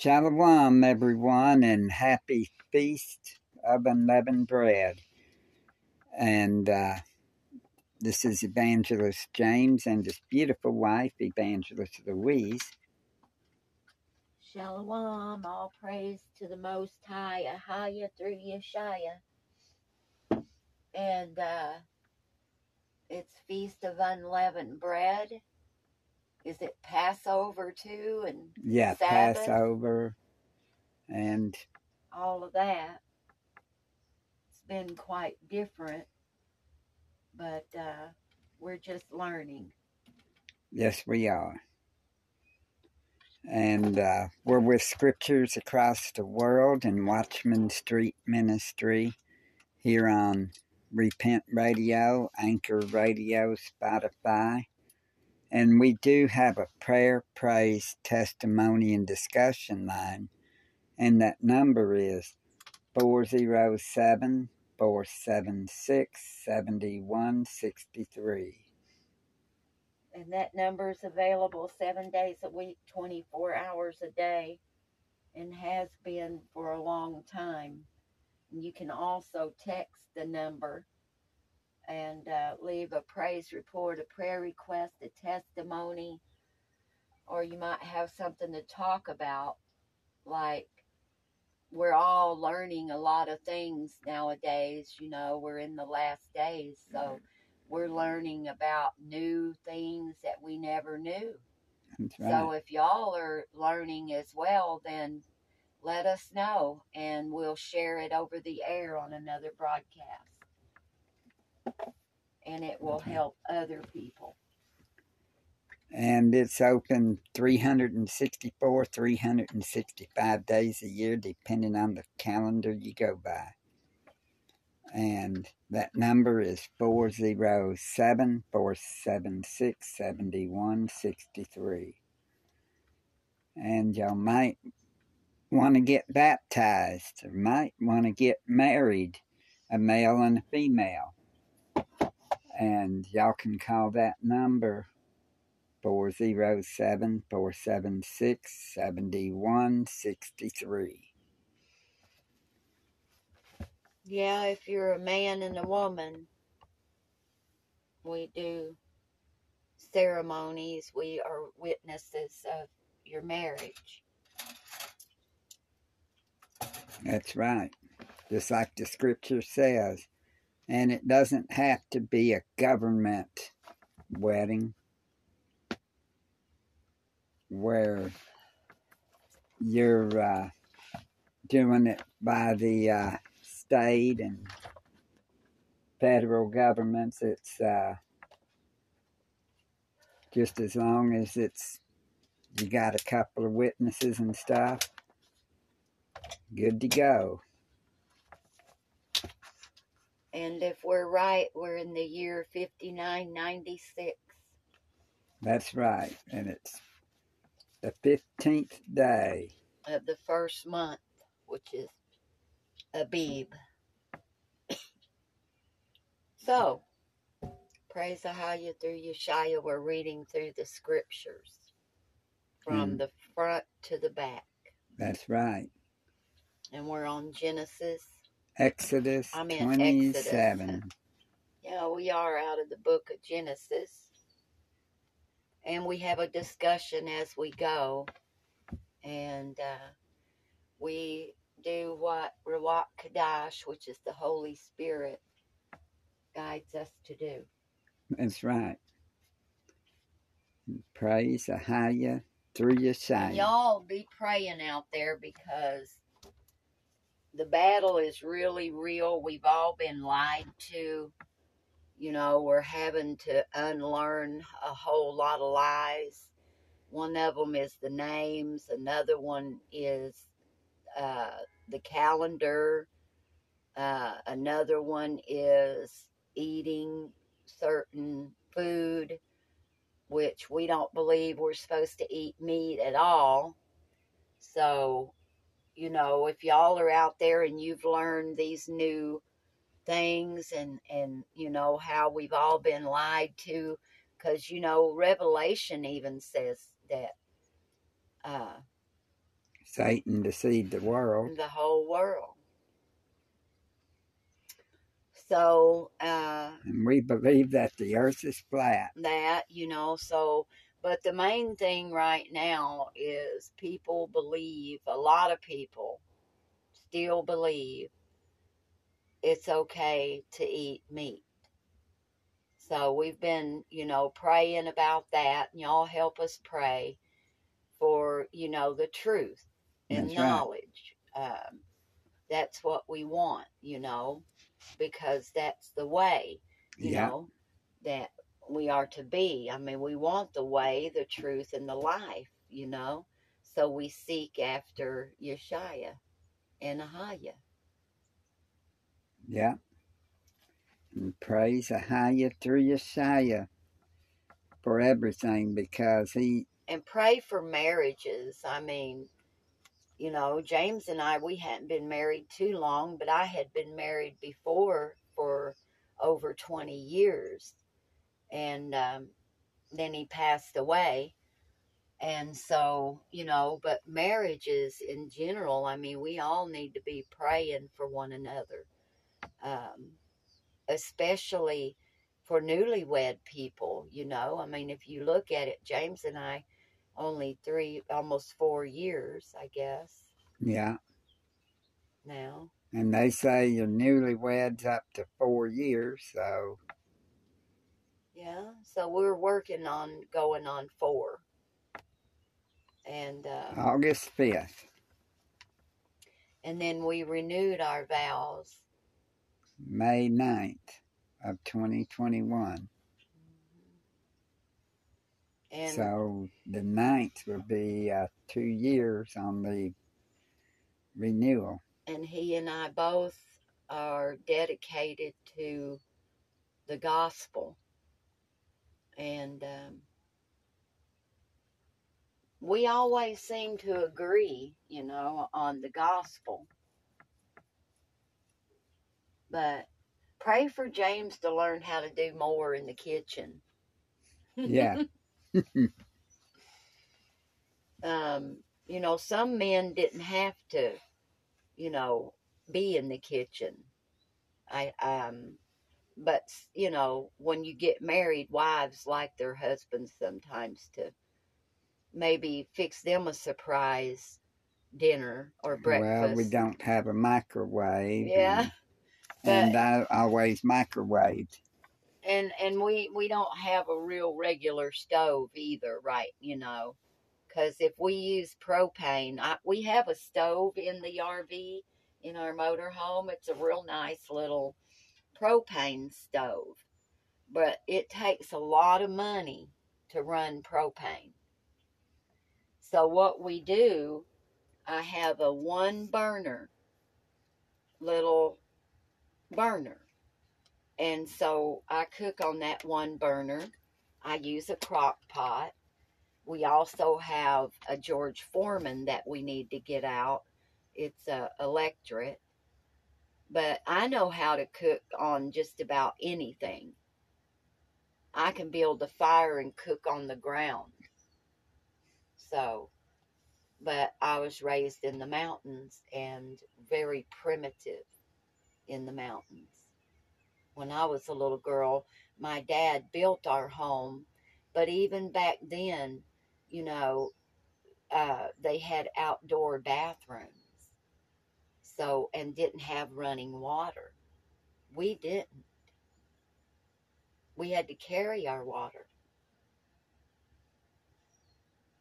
Shalom, everyone, and happy feast of unleavened bread. And uh, this is Evangelist James and his beautiful wife, Evangelist Louise. Shalom, all praise to the Most High, Ahaya through Yeshaya. And uh, it's Feast of Unleavened Bread. Is it Passover too? And Yeah, Sabbath? Passover. And all of that. It's been quite different, but uh, we're just learning. yes, we are. And uh, we're with scriptures across the world and Watchman Street Ministry here on Repent Radio, Anchor Radio, Spotify. And we do have a prayer, praise, testimony, and discussion line. And that number is 407 476 7163. And that number is available seven days a week, 24 hours a day, and has been for a long time. And you can also text the number and uh, leave a praise report, a prayer request, a testimony, or you might have something to talk about. Like, we're all learning a lot of things nowadays. You know, we're in the last days. So, we're learning about new things that we never knew. Right. So if y'all are learning as well, then let us know and we'll share it over the air on another broadcast. And it will help other people. and it's open 364 365 days a year depending on the calendar you go by. And that number is 407 476 7163 and y'all might want to get baptized or might want to get married a male and a female and y'all can call that number 407 476 7163. Yeah, if you're a man and a woman, we do ceremonies. We are witnesses of your marriage. That's right. Just like the scripture says. And it doesn't have to be a government wedding where you're uh, doing it by the uh, state and federal governments. It's uh, just as long as it's you got a couple of witnesses and stuff, good to go. And if we're right, we're in the year 5996. That's right. And it's the 15th day. of the first month, which is Abib. so, praise Ahaya through Yeshaya. We're reading through the scriptures from Mm. the front to the back. That's right. And we're on Genesis. Exodus I'm in 27. Yeah, we are out of the book of Genesis. And we have a discussion as we go. And uh, we do what Ruach Kadash, which is the Holy Spirit, guides us to do. That's right. Praise Ahaya through And Yeshaya. y'all be praying out there because the battle is really real. We've all been lied to. You know, we're having to unlearn a whole lot of lies. One of them is the names, another one is uh, the calendar, uh, another one is eating certain food, which we don't believe we're supposed to eat meat at all. So, you know, if y'all are out there and you've learned these new things and and you know how we've all been lied to because you know revelation even says that uh Satan deceived the world. the whole world. So uh, And we believe that the earth is flat. that you know, so but the main thing right now is people believe a lot of people still believe it's okay to eat meat. So we've been, you know, praying about that, and y'all help us pray for, you know, the truth and That's right. knowledge. Um, that's what we want, you know, because that's the way, you Yeah. know, that we are to be. I mean, we want the way, the truth, and the life, you know. So we seek after Yeshua and Ahaya. Yeah. And praise Ahaya through Yeshaya for everything because he, and pray for marriages. I mean, you know, James and I, we hadn't been married too long, but I had been married before for over 20 years. And um, then he passed away. And so, you know, but marriages in general, I mean, we all need to be praying for one another, um, especially for newlywed people, you know. I mean, if you look at it, James and I, only three, almost four years, I guess, yeah. now. And they say you're newlyweds up to four years, so Yeah, so we're working on going on four. And uh, August 5th. and then we renewed our vows. May 9th of 2021. And so the 9th will be uh, two years on the renewal. and he and I both are dedicated to the gospel. And um, we always seem to agree, you know, on the gospel. But pray for James to learn how to do more in the kitchen. Yeah. um, you know, some men didn't have to, you know, be in the kitchen. I um but you know, when you get married, wives like their husbands sometimes to maybe fix them a surprise dinner or breakfast. Well, we don't have a microwave. Yeah, And, and I always microwaved. and and we we don't have a real regular stove either right you know because if we use propane I, we have a stove in the rv in our motorhome it's a real nice little propane stove but it takes a lot of money to run propane so what we do i have a one burner little burner and so I cook on that one burner. I use a crock pot. We also have a George Foreman that we need to get out. It's a electric. But I know how to cook on just about anything. I can build a fire and cook on the ground. So, but I was raised in the mountains and very primitive in the mountains when I was a little girl, my dad built our home, but even back then, you know, uh, they had outdoor bathrooms. So, and didn't have running water. We didn't. We had to carry our water.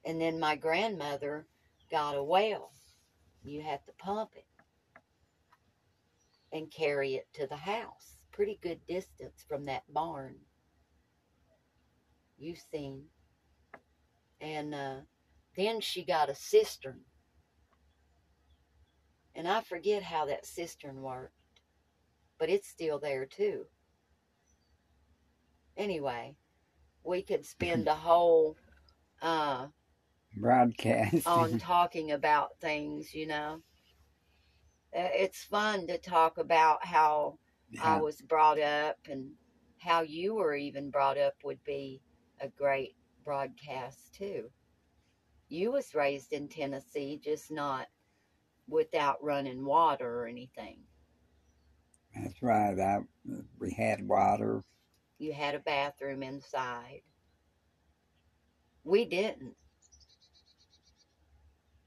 And then my grandmother got a well. You had to pump it and carry it to the house pretty good distance from that barn. You've seen. And uh, then she got a cistern. And I forget how that cistern worked, but it's still there too. Anyway, we could spend a whole uh, Broadcast. on talking about things, you know. It's fun to talk about how I was brought up and how you were even brought up would be a great broadcast too. You was raised in Tennessee, just not without running water or anything. That's right. I, we had water. You had a bathroom inside. We didn't.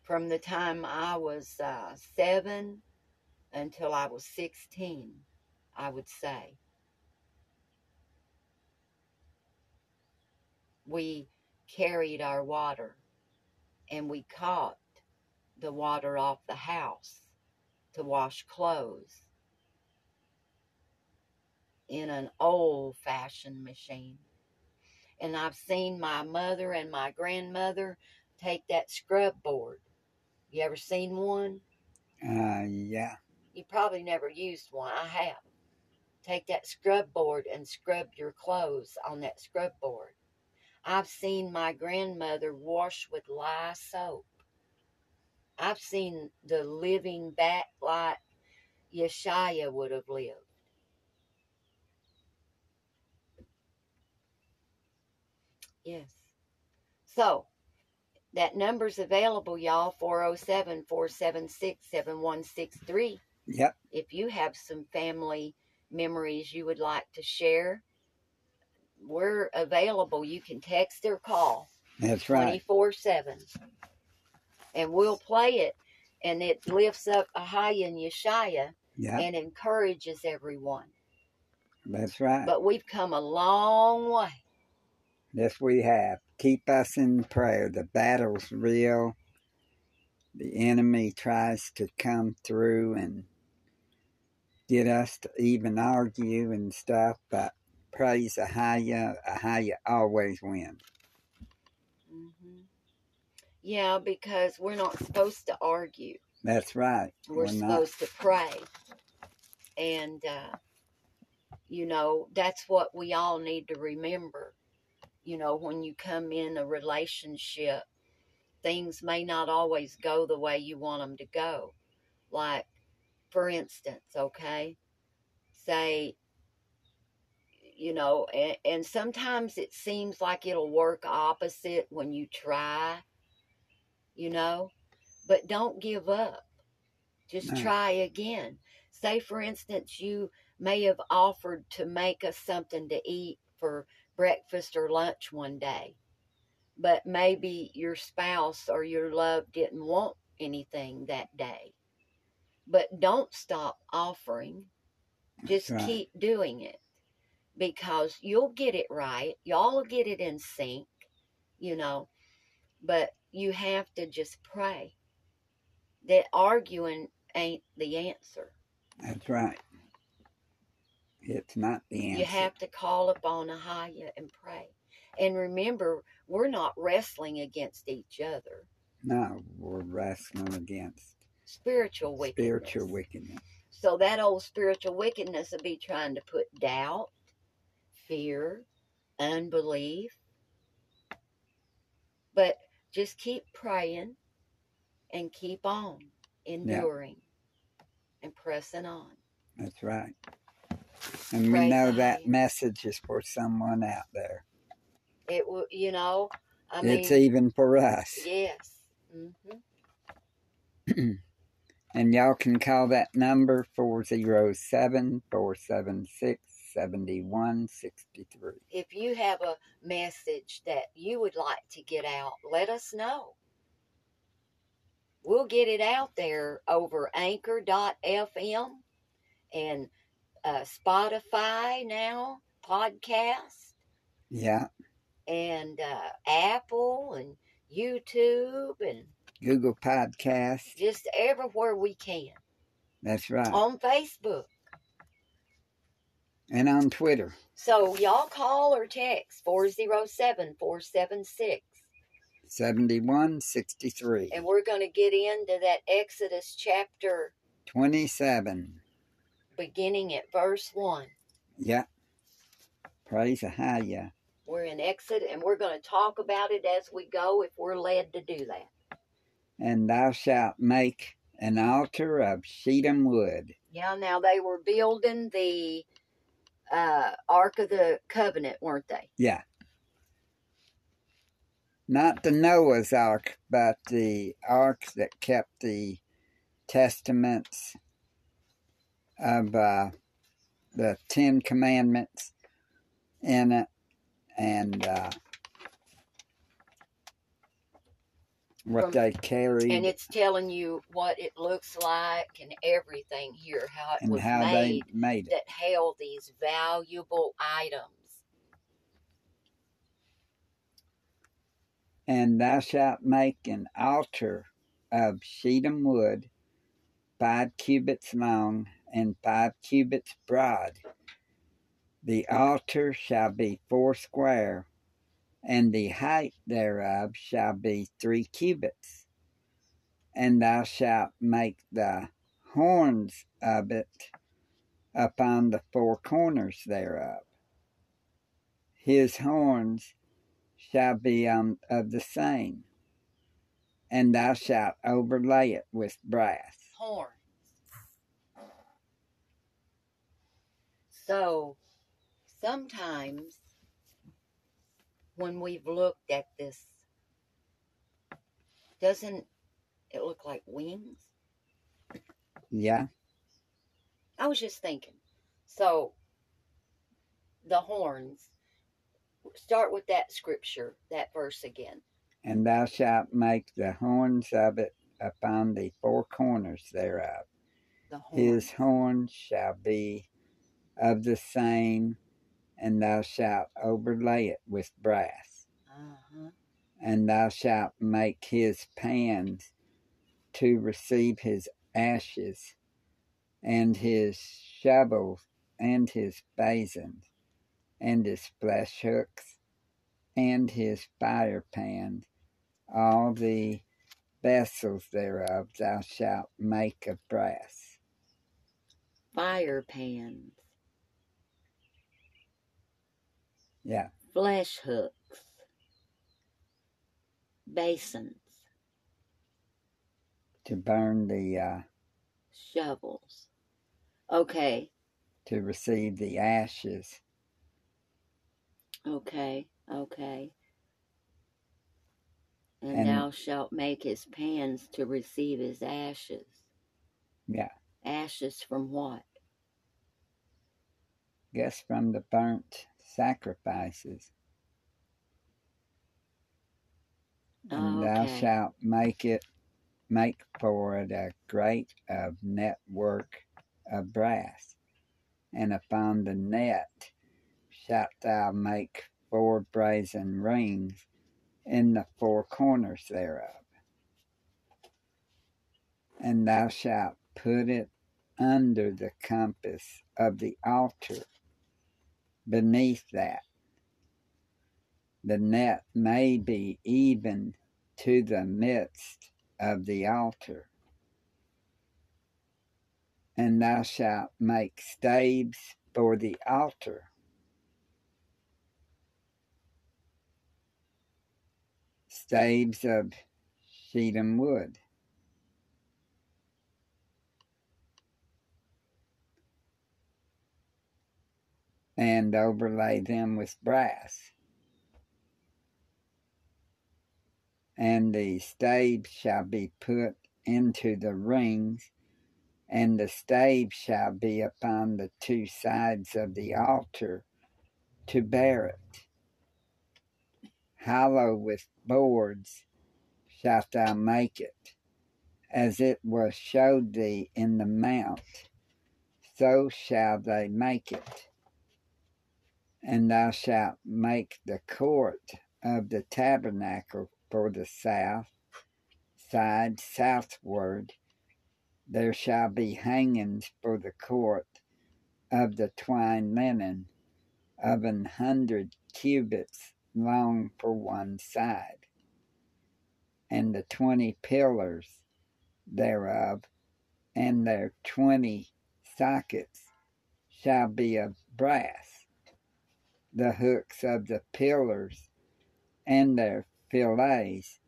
From the time I was uh, seven until I was 16, I would say. We carried our water and we caught the water off the house to wash clothes in an old fashioned machine. And I've seen my mother and my grandmother take that scrub board. You ever seen one? Uh, yeah. You probably never used one. I have. Take that scrub board and scrub your clothes on that scrub board. I've seen my grandmother wash with lye soap. I've seen the living back like Yeshaya would have lived. Yes. So, that number's available, y'all 407 476 7163. Yep. If you have some family memories you would like to share, we're available. You can text or call That's right. 24 7. And we'll play it, and it lifts up Ahaya and Yeshaya Yeah. and encourages everyone. That's right. But we've come a long way. Yes, we have. Keep us in prayer. The battle's real. The enemy tries to come through and get us to even argue and stuff, but praise Ahaya. Ahaya always wins. hmm Yeah, because we're not supposed to argue. That's right. We're, not. supposed to pray. And, uh, you know, that's what we all need to remember. You know, when you come in a relationship, things may not always go the way you want them to go. Like, for instance, okay, say, you know, and, and sometimes it seems like it'll work opposite when you try, you know, but don't give up. Just No. try again. Say, for instance, you may have offered to make us something to eat for breakfast or lunch one day, but maybe your spouse or your love didn't want anything that day. But don't stop offering. Just right. keep doing it because you'll get it right. Y'all will get it in sync, you know. But you have to just pray. That arguing ain't the answer. That's right. It's not the answer. You have to call upon Ahaya and pray. And remember, we're not wrestling against each other. No, we're wrestling against Spiritual wickedness. spiritual wickedness. So that old spiritual wickedness will be trying to put doubt, fear, unbelief. But just keep praying and keep on enduring and pressing on. That's right. And we know that message is for someone out there. It will, you know, I it's mean, even for us. yes. hmm And y'all can call that number 407 476 7163. If you have a message that you would like to get out, let us know. We'll get it out there over anchor.fm and uh, Spotify now, podcast, Yeah, and uh, Apple and YouTube and Google Podcast. just everywhere we can. That's right. On Facebook. And on Twitter. So y'all call or text 407 476 7163. and we're going to get into that Exodus chapter 27. beginning at verse 1. Yeah. Praise the Ahaya. We're in Exodus and we're going to talk about it as we go if we're led to do that. And thou shalt make an altar of Shittim wood. Yeah, now they were building the uh, Ark of the Covenant, weren't they? Yeah. not the Noah's Ark, but the ark that kept the testaments of uh, the Ten Commandments in it, and uh, what From- they carry, and it's telling you what it looks like and everything here, how it was made made it. that held these valuable items. And thou shalt make an altar of shittim wood, five cubits long and five cubits broad. The altar shall be foursquare, and the height thereof shall be three cubits. And thou shalt make the horns of it upon the four corners thereof. His horns shall be um, of the same, and thou shalt overlay it with brass. Horns. So sometimes when we've looked at this, doesn't it look like wings? Yeah, I was just thinking. So the horns. Start with that scripture, that verse again. and thou shalt make the horns of it upon the four corners thereof. The horns. His horns shall be of the same, and thou shalt overlay it with brass. Uh-huh. And thou shalt make his pans to receive his ashes, and his shovels, and his basins, and his flesh hooks, and his fire pans. All the vessels thereof thou shalt make of brass. Fire pans, Yeah, flesh hooks, basins, to burn the, uh, shovels. Okay, to receive the ashes. okay, okay. And, And- thou shalt make his pans to receive his ashes. Yeah, Ashes from what? guess from the burnt sacrifices. And oh, thou Okay. shalt make it make for it a grate of network of brass, and upon the net shalt thou make four brazen rings in the four corners thereof. And thou shalt put it under the compass of the altar beneath that. The net may be even to the midst of the altar. And thou shalt make staves for the altar. Staves of shittim wood. And overlay them with brass. and the staves shall be put into the rings, and the staves shall be upon the two sides of the altar to bear it. Hollow with boards shalt thou make it, as it was showed thee in the mount, so shall they make it. And thou shalt make the court of the tabernacle for the south side southward. There shall be hangings for the court of the twined linen of an hundred cubits long for one side, and the twenty pillars thereof, and their twenty sockets shall be of brass. The hooks of the pillars and their fillets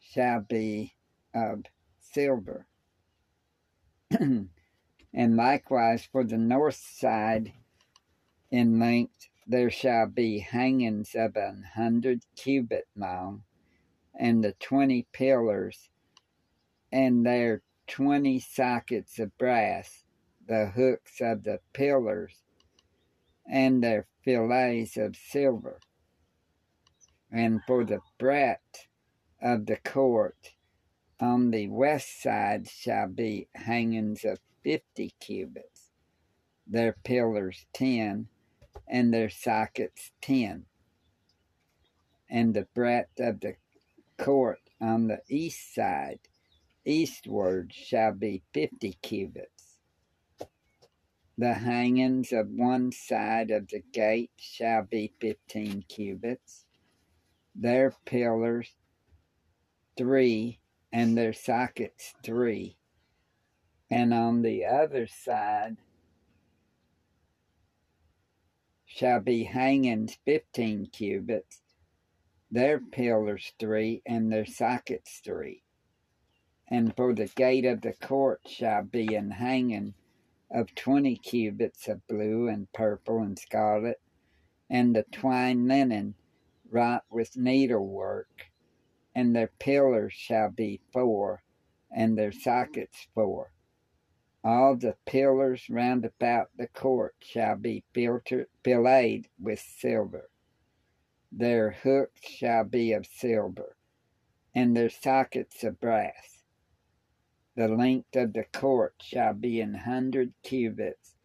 shall be of silver. and likewise for the north side in length there shall be hangings of an hundred cubit long, and the 20 pillars and their 20 sockets of brass, the hooks of the pillars, and their fillets of silver. And for the breadth of the court on the west side shall be hangings of fifty cubits, their pillars ten, and their sockets ten. And the breadth of the court on the east side eastward shall be fifty cubits. The hangings of one side of the gate shall be fifteen cubits, their pillars three, and their sockets three. And on the other side shall be hangings fifteen cubits, their pillars three, and their sockets three. And for the gate of the court shall be an hanging of twenty cubits of blue and purple and scarlet, and the twine linen wrought with needlework, and their pillars shall be four, and their sockets four. All the pillars round about the court shall be filtered, filleted with silver. Their hooks shall be of silver, and their sockets of brass the length of the court shall be an hundred cubits,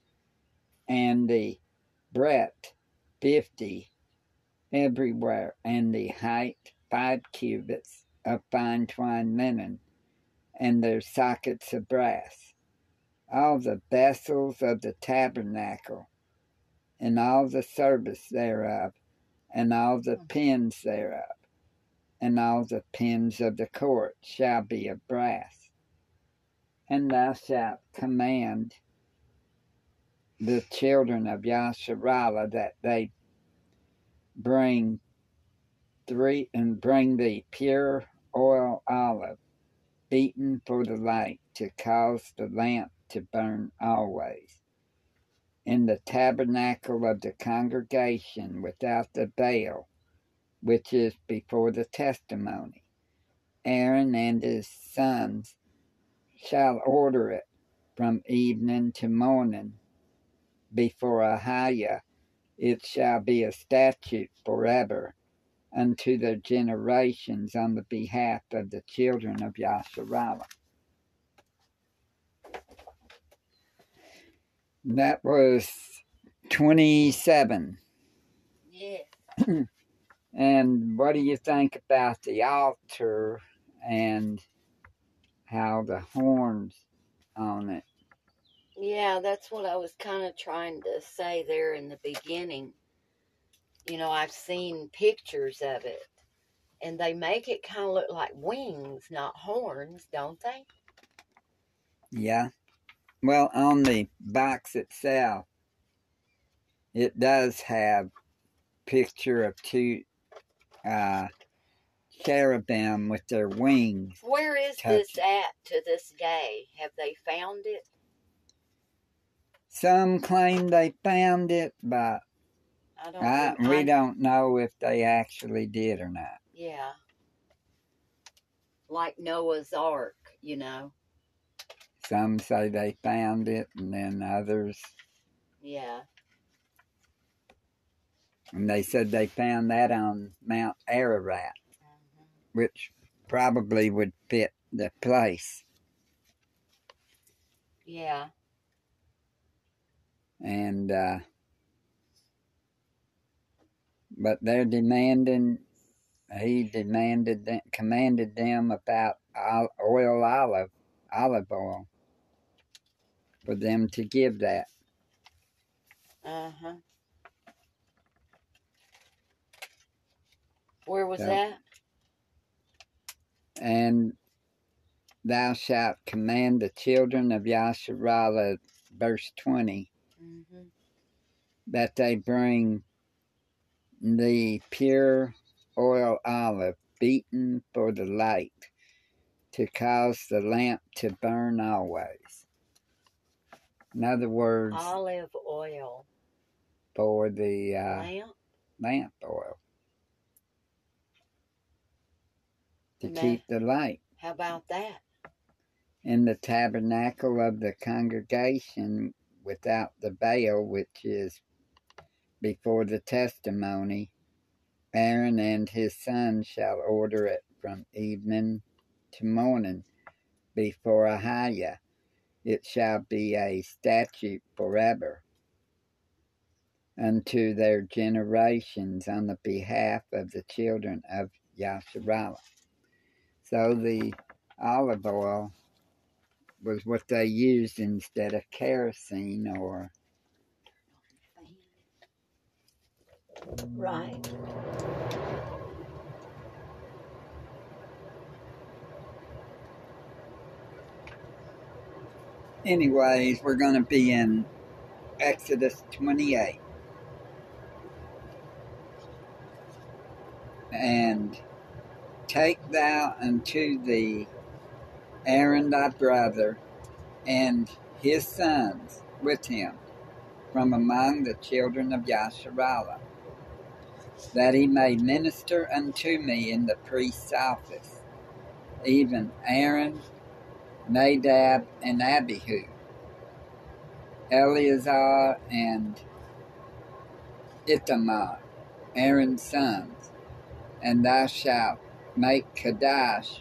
and the breadth fifty everywhere, and the height five cubits of fine twined linen, and their sockets of brass. All the vessels of the tabernacle, and all the service thereof, and all the mm. pins thereof, and all the pins of the court shall be of brass and thou shalt command the children of Yasharallah that they bring three and bring the pure oil olive beaten for the light to cause the lamp to burn always. In the tabernacle of the congregation without the veil which is before the testimony aaron and his sons shall order it from evening to morning before Ahaya. It shall be a statute forever unto their generations on the behalf of the children of Yasharallah. That was 27. Yeah. and what do you think about the altar and how the horns on it. Yeah, that's what I was kind of trying to say there in the beginning. You know, I've seen pictures of it, and they make it kind of look like wings, not horns, don't they? Yeah. Well, on the box itself, it does have picture of two uh, cherubim with their wings. Where is this at to this day? Have they found it? Some claim they found it, but I don't I, we I, don't know if they actually did or not. Yeah. Like Noah's Ark, you know. Some say they found it, and then others. Yeah. And they said they found that on Mount Ararat which probably would fit the place. Yeah. And, uh, but they're demanding, he demanded, them, commanded them about oil olive, olive oil for them to give that. Uh huh. Where was so, that? And thou shalt command the children of Yasharallah, verse 20, mm-hmm. that they bring the pure oil olive beaten for the light to cause the lamp to burn always. In other words, olive oil for the uh, lamp? lamp oil. To keep the light. How about that? In the tabernacle of the congregation without the veil, which is before the testimony, Aaron and his sons shall order it from evening to morning before Ahaya. It shall be a statute forever unto their generations on the behalf of the children of Yasharallah. So the olive oil was what they used instead of kerosene or Right. anyways we're going to be in exodus 28 and take thou unto thee aaron thy brother and his sons with him from among the children of Yasharallah, that he may minister unto me in the priest's office, even Aaron, Nadab, and Abihu, Eleazar, and Ithamar, Aaron's sons, and thou shalt make Kadash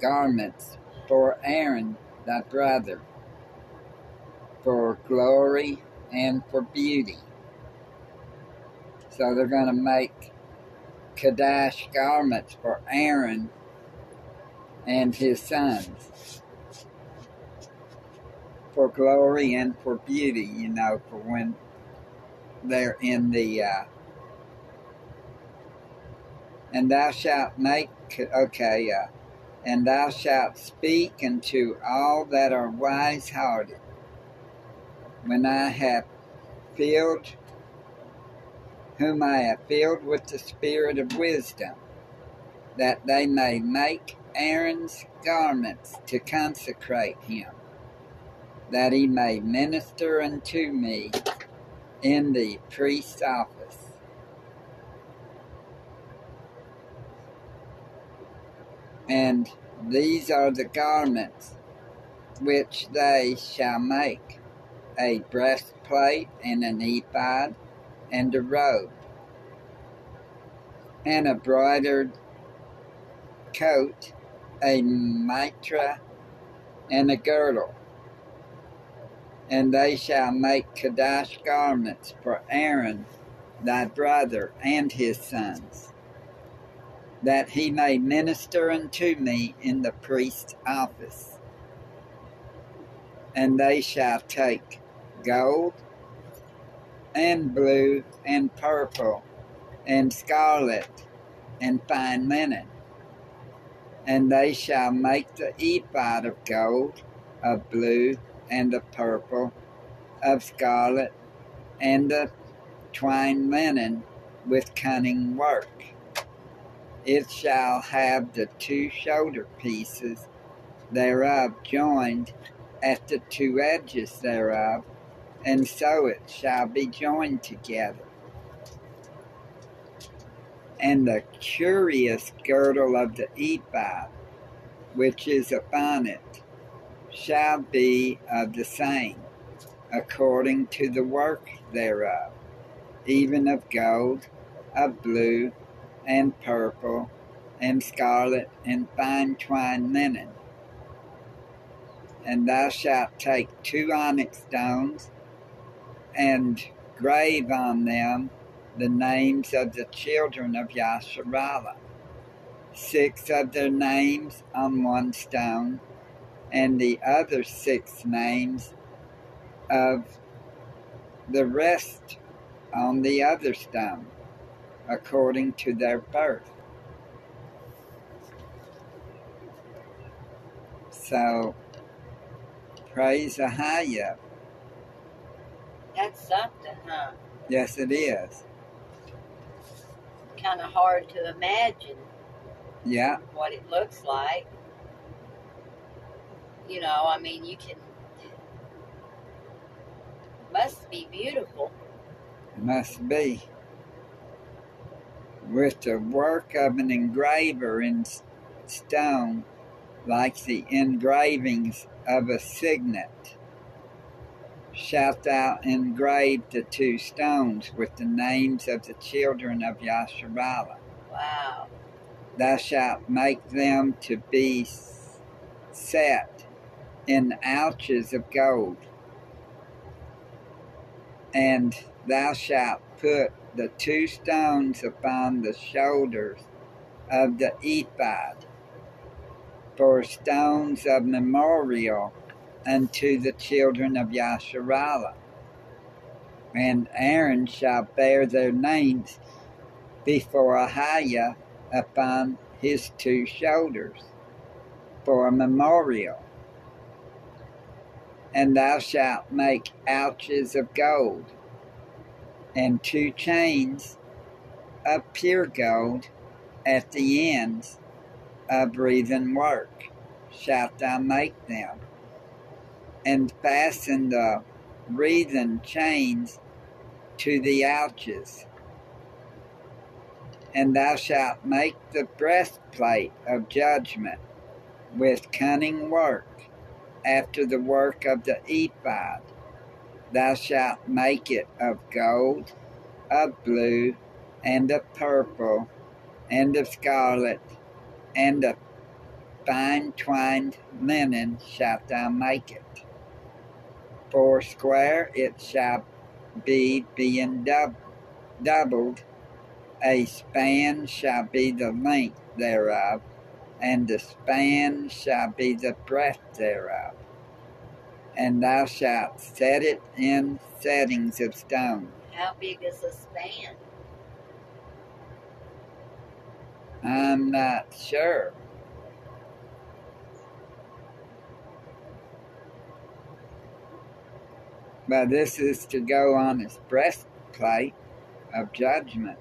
garments for Aaron thy brother, for glory and for beauty. So they're going to make Kadash garments for Aaron and his sons for glory and for beauty, you know, for when they're in the. Uh, and thou shalt make, okay, uh, and thou shalt speak unto all that are wise hearted when I have filled whom I have filled with the spirit of wisdom, that they may make Aaron's garments to consecrate him, that he may minister unto me in the priest's office. And these are the garments which they shall make a breastplate and an ephod and a robe and a broidered coat, a mitra, and a girdle. And they shall make Kadash garments for Aaron thy brother and his sons, that he may minister unto me in the priest's office. And they shall take gold and blue and purple and scarlet and fine linen. And they shall make the ephod of gold, of blue, and of purple, of scarlet, and of twined linen with cunning work. It shall have the two shoulder pieces thereof joined at the two edges thereof, and so it shall be joined together. And the curious girdle of the ephod, which is upon it, shall be of the same, according to the work thereof, even of gold, of blue, and purple, and scarlet, and fine twined linen. And thou shalt take two onyx stones, and grave on them the names of the children of Yasharallah, six of their names on one stone, and the other six names of the rest on the other stone, according to their birth. So, praise Ahaya. That's something, huh? Yes, it is. Kind of hard to imagine Yeah, what it looks like. You know, I mean, you can. Must be beautiful. must be. With the work of an engraver in stone like the engravings of a signet. Shalt thou engrave the two stones with the names of the children of Yasharallah. Wow. Thou shalt make them to be set in ouches of gold. And thou shalt put the two stones upon the shoulders of the ephod for stones of memorial unto the children of Yasharallah. And Aaron shall bear their names before Ahaya upon his two shoulders for a memorial. And thou shalt make ouches of gold and two chains of pure gold at the ends of wreathen work shalt thou make them, and fasten the wreathen chains to the ouches. And thou shalt make the breastplate of judgment with cunning work, after the work of the ephod. Thou shalt make it of gold, of blue, and of purple, and of scarlet, and of fine twined linen shalt thou make it. Four square it shall be, being dub- doubled. A span shall be the length thereof, and the span shall be the breadth thereof. And thou shalt set it in settings of stone. How big is a span? I'm not sure. But this is to go on his breastplate of judgment.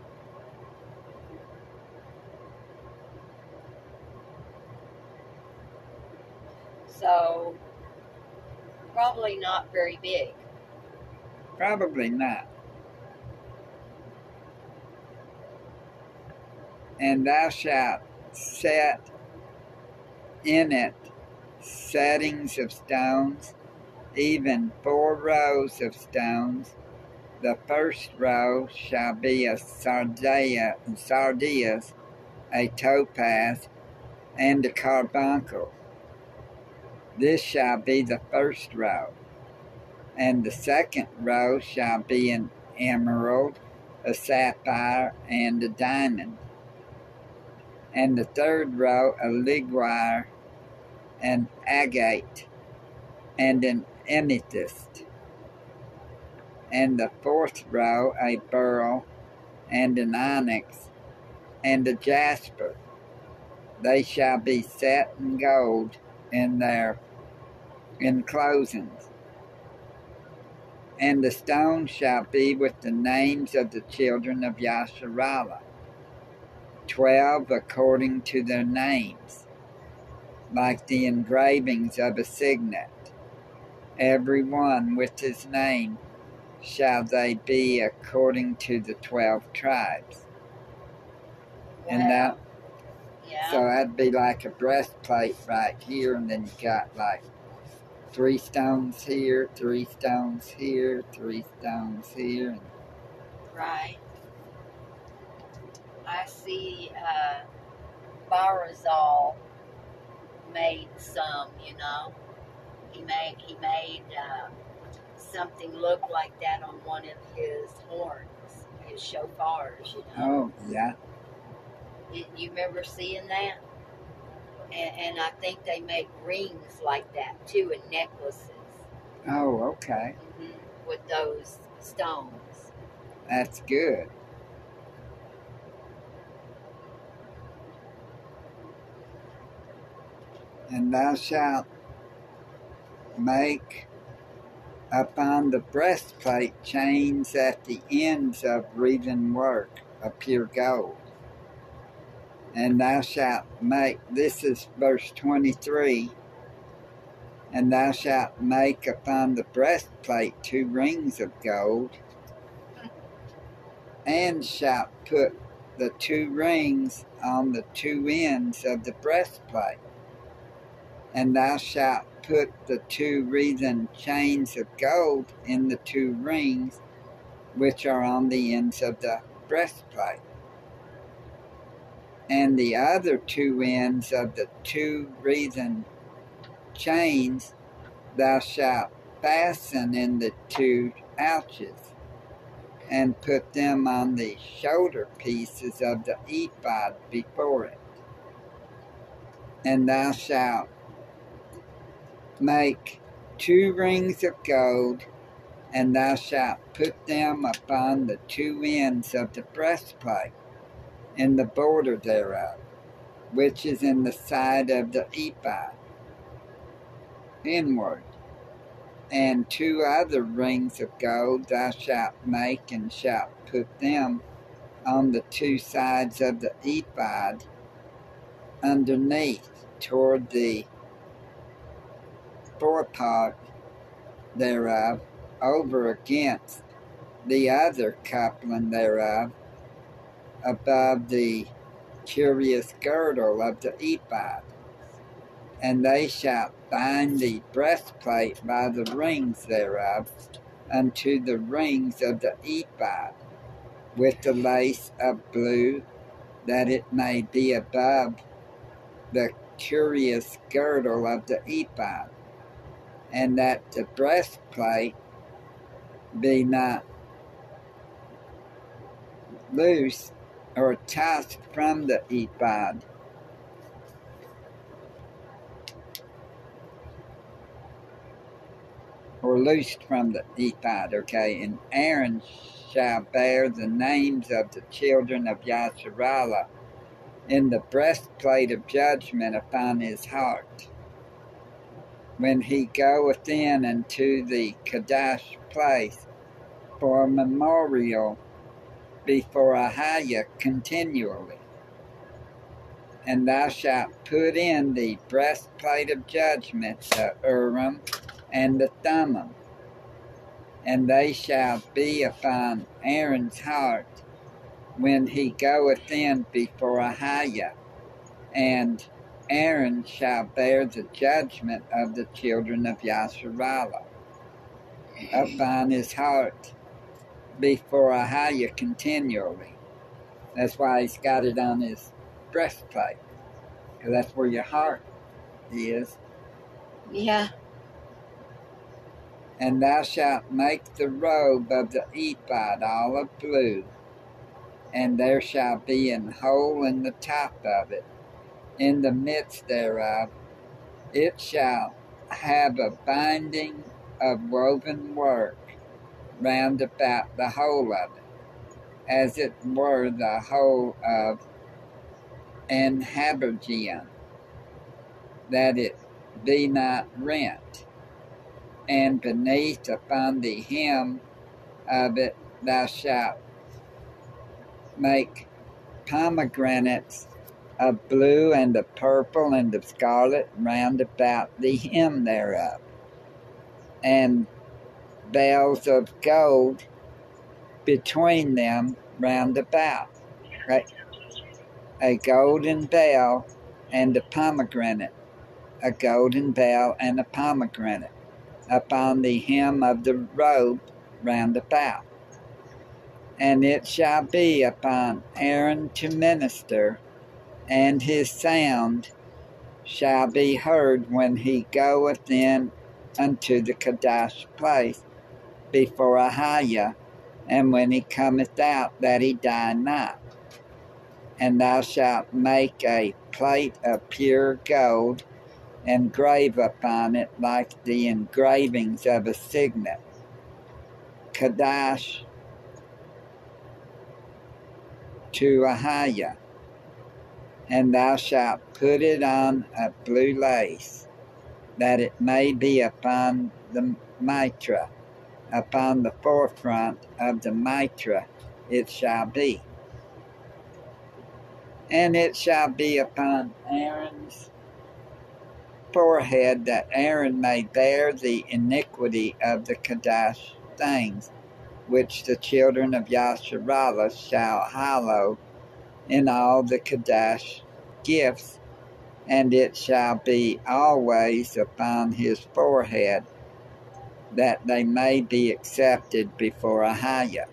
So, probably not very big. Probably not. And thou shalt set in it settings of stones, even four rows of stones. The first row shall be a sardea, sardius, a topaz, and a carbuncle. This shall be the first row. And the second row shall be an emerald, a sapphire, and a diamond. And the third row a ligure, an agate, and an amethyst. And the fourth row a beryl, and an onyx, and a jasper. They shall be set in gold in their enclosings. And the stone shall be with the names of the children of Yasharallah, twelve according to their names, like the engravings of a signet. Every one with his name shall they be according to the twelve tribes. And that, yeah. so that'd be like a breastplate right here, and then you got like three stones here, three stones here, three stones here. Right. I see uh, Barazal made some, you know. He made he made uh, something look like that on one of his horns, his shofars, you know. Oh, yeah. You, you remember seeing that? And, and I think they make rings like that too, and necklaces Oh, okay. hmm with those stones. That's good. And thou shalt make upon the breastplate chains at the ends of wreathen work of pure gold. And thou shalt make, this is verse 23, and thou shalt make upon the breastplate two rings of gold, and shalt put the two rings on the two ends of the breastplate. And thou shalt put the two wreathen chains of gold in the two rings which are on the ends of the breastplate. And the other two ends of the two wreathen chains thou shalt fasten in the two ouches and put them on the shoulder pieces of the ephod before it. And thou shalt make two rings of gold, and thou shalt put them upon the two ends of the breastplate in the border thereof, which is in the side of the ephod, inward. And two other rings of gold thou shalt make, and shalt put them on the two sides of the ephod underneath toward the forepart thereof, over against the other coupling thereof, above the curious girdle of the ephod and they shall bind the breastplate by the rings thereof unto the rings of the ephod, with the lace of blue, that it may be above the curious girdle of the ephod, and that the breastplate be not loose or tossed from the ephod, or loosed from the ephod, okay? And Aaron shall bear the names of the children of Yasharallah in the breastplate of judgment upon his heart. When he goeth in unto the Kadash place for a memorial before Ahaya continually. And thou shalt put in the breastplate of judgment, the Urim, and the Thummim, and they shall be upon Aaron's heart when he goeth in before Ahaya, and Aaron shall bear the judgment of the children of Yasharallah upon his heart before Ahaya continually. That's why he's got it on his breastplate, because that's where your heart is. Yeah. And thou shalt make the robe of the ephod olive blue, and there shall be an hole in the top of it, in the midst thereof. It shall have a binding of woven work round about the whole of it, as it were the whole of an habergeon, that it be not rent. And beneath upon the hem of it thou shalt make pomegranates of blue and of purple and of scarlet round about the hem thereof, and bells of gold between them round about. Right? A golden bell and a pomegranate, a golden bell and a pomegranate upon the hem of the robe round about. And it shall be upon Aaron to minister, and his sound shall be heard when he goeth in unto the Kadash place before Ahaya, and when he cometh out, that he die not. And thou shalt make a plate of pure gold and engrave upon it like the engravings of a signet. Kadash to Ahaya, and thou shalt put it on a blue lace, that it may be upon the mitra, upon the forefront of the mitra it shall be. And it shall be upon Aaron's forehead that Aaron may bear the iniquity of the Kadash things, which the children of Yasharallah shall hallow in all the Kadash gifts, and it shall be always upon his forehead, that they may be accepted before Ahaya.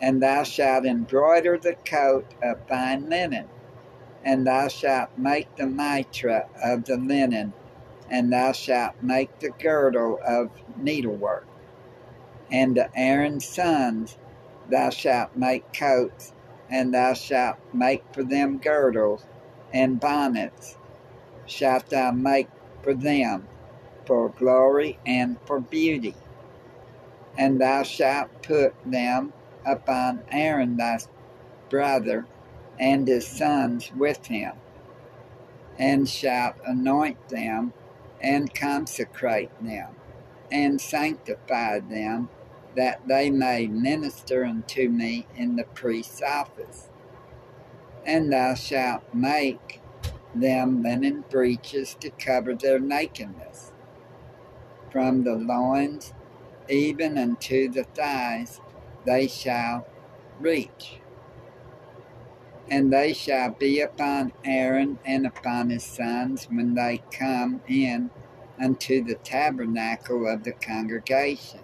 And thou shalt embroider the coat of fine linen, and thou shalt make the mitra of the linen, and thou shalt make the girdle of needlework. And to Aaron's sons thou shalt make coats, and thou shalt make for them girdles, and bonnets shalt thou make for them, for glory and for beauty. And thou shalt put them upon Aaron thy brother and his sons with him, and shalt anoint them and consecrate them and sanctify them that they may minister unto me in the priest's office. And thou shalt make them linen breeches to cover their nakedness. From the loins even unto the thighs they shall reach. And they shall be upon Aaron and upon his sons when they come in unto the tabernacle of the congregation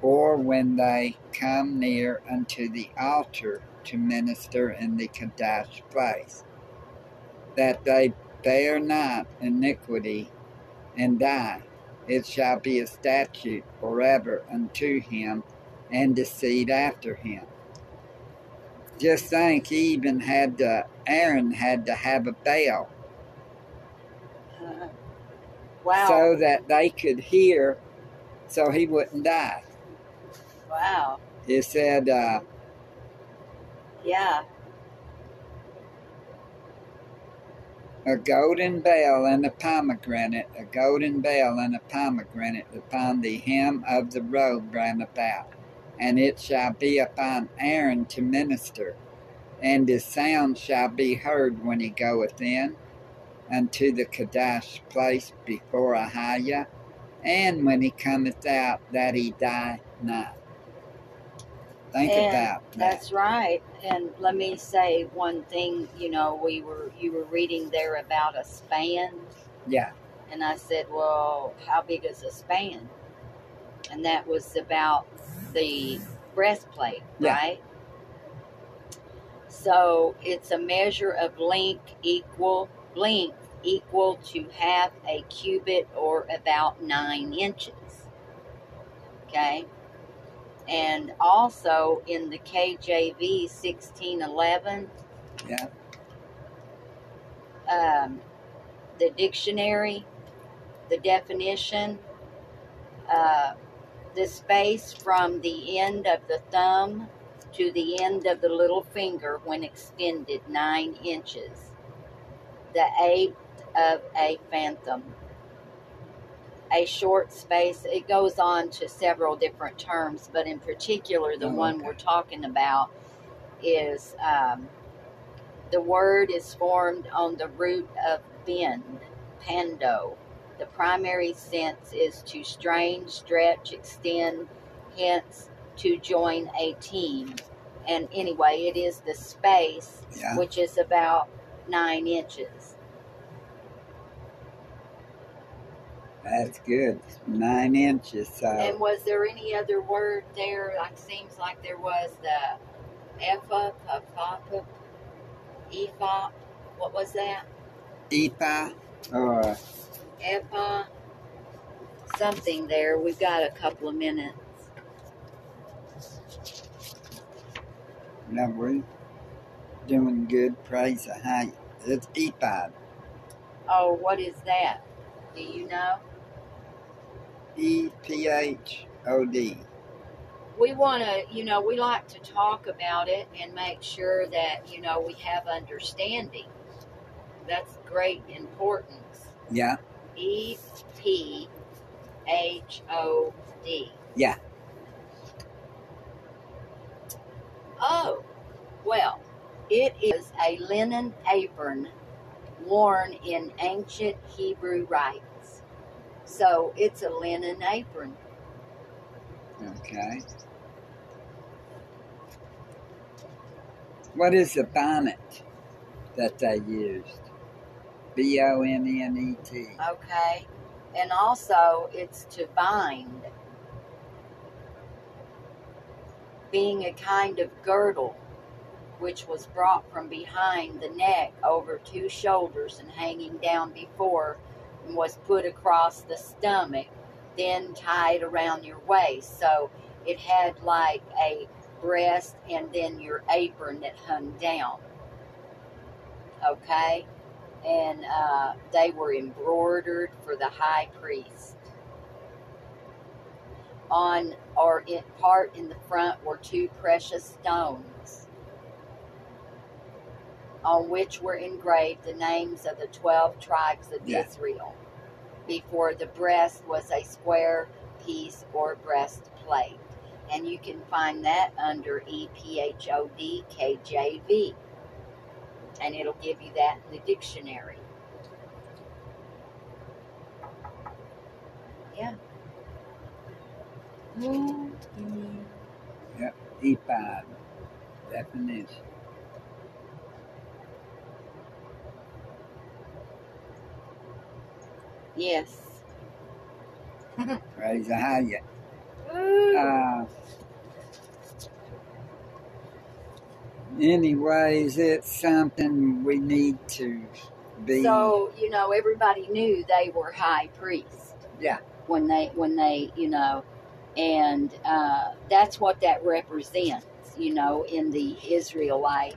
or when they come near unto the altar to minister in the Kadash place, that they bear not iniquity and die. It shall be a statute forever unto him and the seed after him. Just think, he even had to, Aaron had to have a bell. Uh, wow. So that they could hear so he wouldn't die. Wow. It said, uh, yeah. A golden bell and a pomegranate, a golden bell and a pomegranate upon the hem of the robe round about. And it shall be upon Aaron to minister, and his sound shall be heard when he goeth in unto the Kadash place before Ahaya, and when he cometh out, that he die not. Think And about that. That's right. And let me say one thing, you know, we were you were reading there about a span Yeah, and I said, Well, how big is a span? And that was about the breastplate, Yeah. right? So it's a measure of length equal length equal to half a cubit or about nine inches. Okay. And also in the KJV sixteen eleven, yeah, um, the dictionary, the definition, uh, the space from the end of the thumb to the end of the little finger when extended nine inches. The eighth of a phantom. A short space, it goes on to several different terms, but in particular, the Oh, one okay. we're talking about is um, the word is formed on the root of bend, pando. The primary sense is to strain, stretch, extend, hence to join a team. And anyway, it is the space, yeah. which is about nine inches. That's good. Nine inches. So And was there any other word there? Like seems like there was the kapapa, ephah. What was that? ephah or Ephah. Something there. We've got a couple of minutes. no, we're doing good. Praise the high. It's ephod. Oh, what is that? Do you know? E P H O D. We want to, you know, we like to talk about it and make sure that, you know, we have understanding. That's great importance. Yeah, E P H O D. Yeah. Oh, well, it is a linen apron worn in ancient Hebrew rites. So it's a linen apron. okay. What is the bonnet that they used? B O N N E T. Okay. And also, it's to bind, being a kind of girdle which was brought from behind the neck over two shoulders and hanging down before was put across the stomach, then tied around your waist. So it had like a breast and then your apron that hung down. Okay? And uh, they were embroidered for the high priest. On or in part in the front were two precious stones on which were engraved the names of the 12 tribes of Yeah. Israel. Before the breast was a square piece or breastplate. And you can find that under EPHODKJV. And it'll give you that in the dictionary. Yeah. Ephod. Definition. Yes. Praise the high. Ooh. Uh, anyways, it's something we need to be. So you know, everybody knew they were high priests. Yeah. When they, when they, you know, and uh, that's what that represents. You know, in the Israelite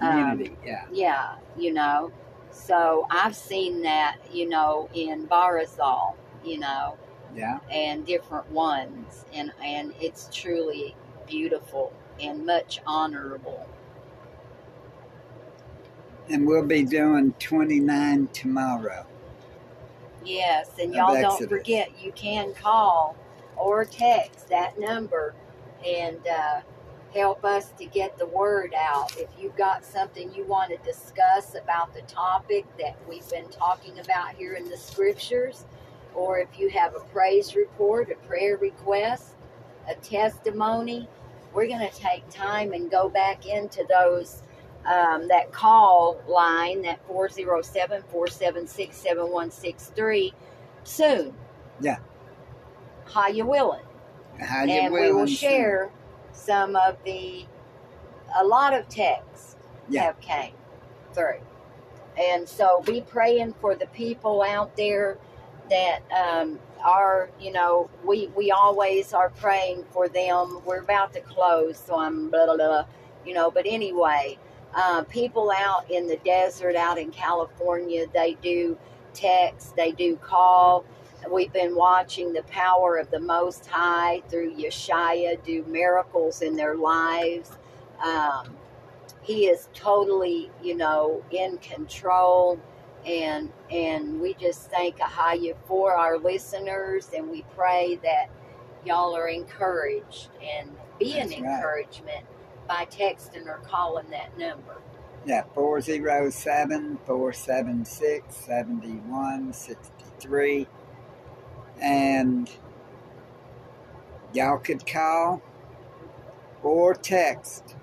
um, community. yeah. yeah, you know. So I've seen that, you know, in Barazal, you know, Yeah. and different ones, and and it's truly beautiful and much honorable. And we'll be doing 29 tomorrow. Yes, and y'all don't forget you can call or text that number and uh, help us to get the word out. If you've got something you want to discuss about the topic that we've been talking about here in the scriptures, or if you have a praise report, a prayer request, a testimony, we're going to take time and go back into those. Um, that call line, that 407 476 7163, soon. Yeah. How you willing? How you and we will share some of the a lot of texts Yeah. have came through and so be praying for the people out there that um, are you know we we always are praying for them we're about to close so i'm blah blah blah you know but anyway uh, people out in the desert out in california they do text they do call We've been watching the power of the Most High through Yashaya do miracles in their lives. Um, he is totally, you know, in control, and and we just thank Ahaya for our listeners, and we pray that y'all are encouraged and be an right. encouragement by texting or calling that number. Yeah, 407 476 7163. And y'all could call or text.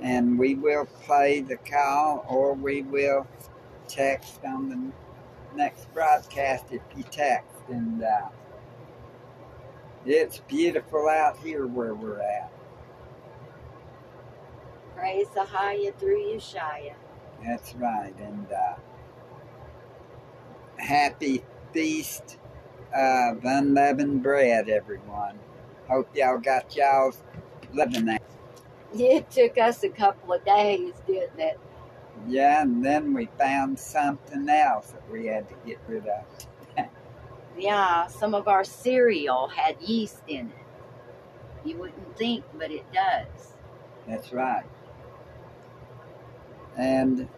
And we will play the call or we will text on the next broadcast if you text. And uh, it's beautiful out here where we're at. Praise Ahaya through Yashaya. That's right. And uh, happy feast Uh, of unleavened bread, everyone. Hope y'all got y'all's living there. It took us a couple of days, didn't it? Yeah, and then we found something else that we had to get rid of. Yeah, some of our cereal had yeast in it. You wouldn't think, but it does. That's right. And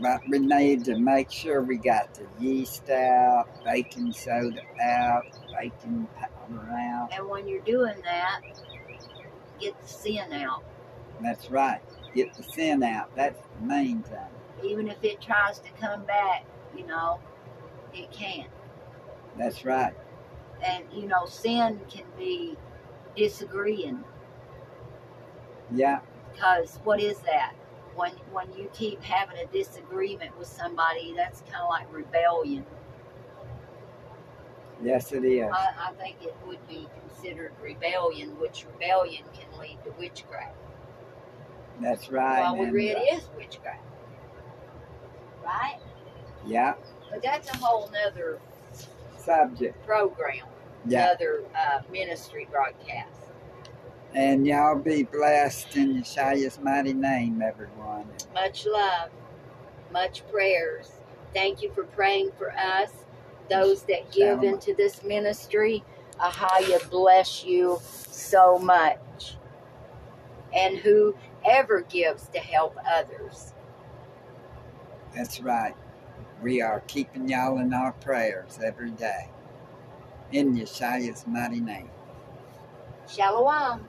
but we need to make sure we got the yeast out, baking soda out, baking powder out. And when you're doing that, get the sin out. That's right. Get the sin out. That's the main thing. Even if it tries to come back You know, it can't. That's right. And, you know, sin can be disagreeing Yeah, because what is that? When, when you keep having a disagreement with somebody, that's kind of like rebellion. yes, it is. I, I think it would be considered rebellion, which rebellion can lead to witchcraft. That's right. well, we read uh, is witchcraft, right? yeah, But that's a whole nother subject. program, Yeah. another uh, ministry broadcast. And y'all be blessed in Yeshua's mighty name, everyone. Much love, much prayers. Thank you for praying for us, those that give Shalom. into this ministry. Ahaya bless you so much. And whoever gives to help others. That's right. We are keeping y'all in our prayers every day. In Yeshua's mighty name. Shalom.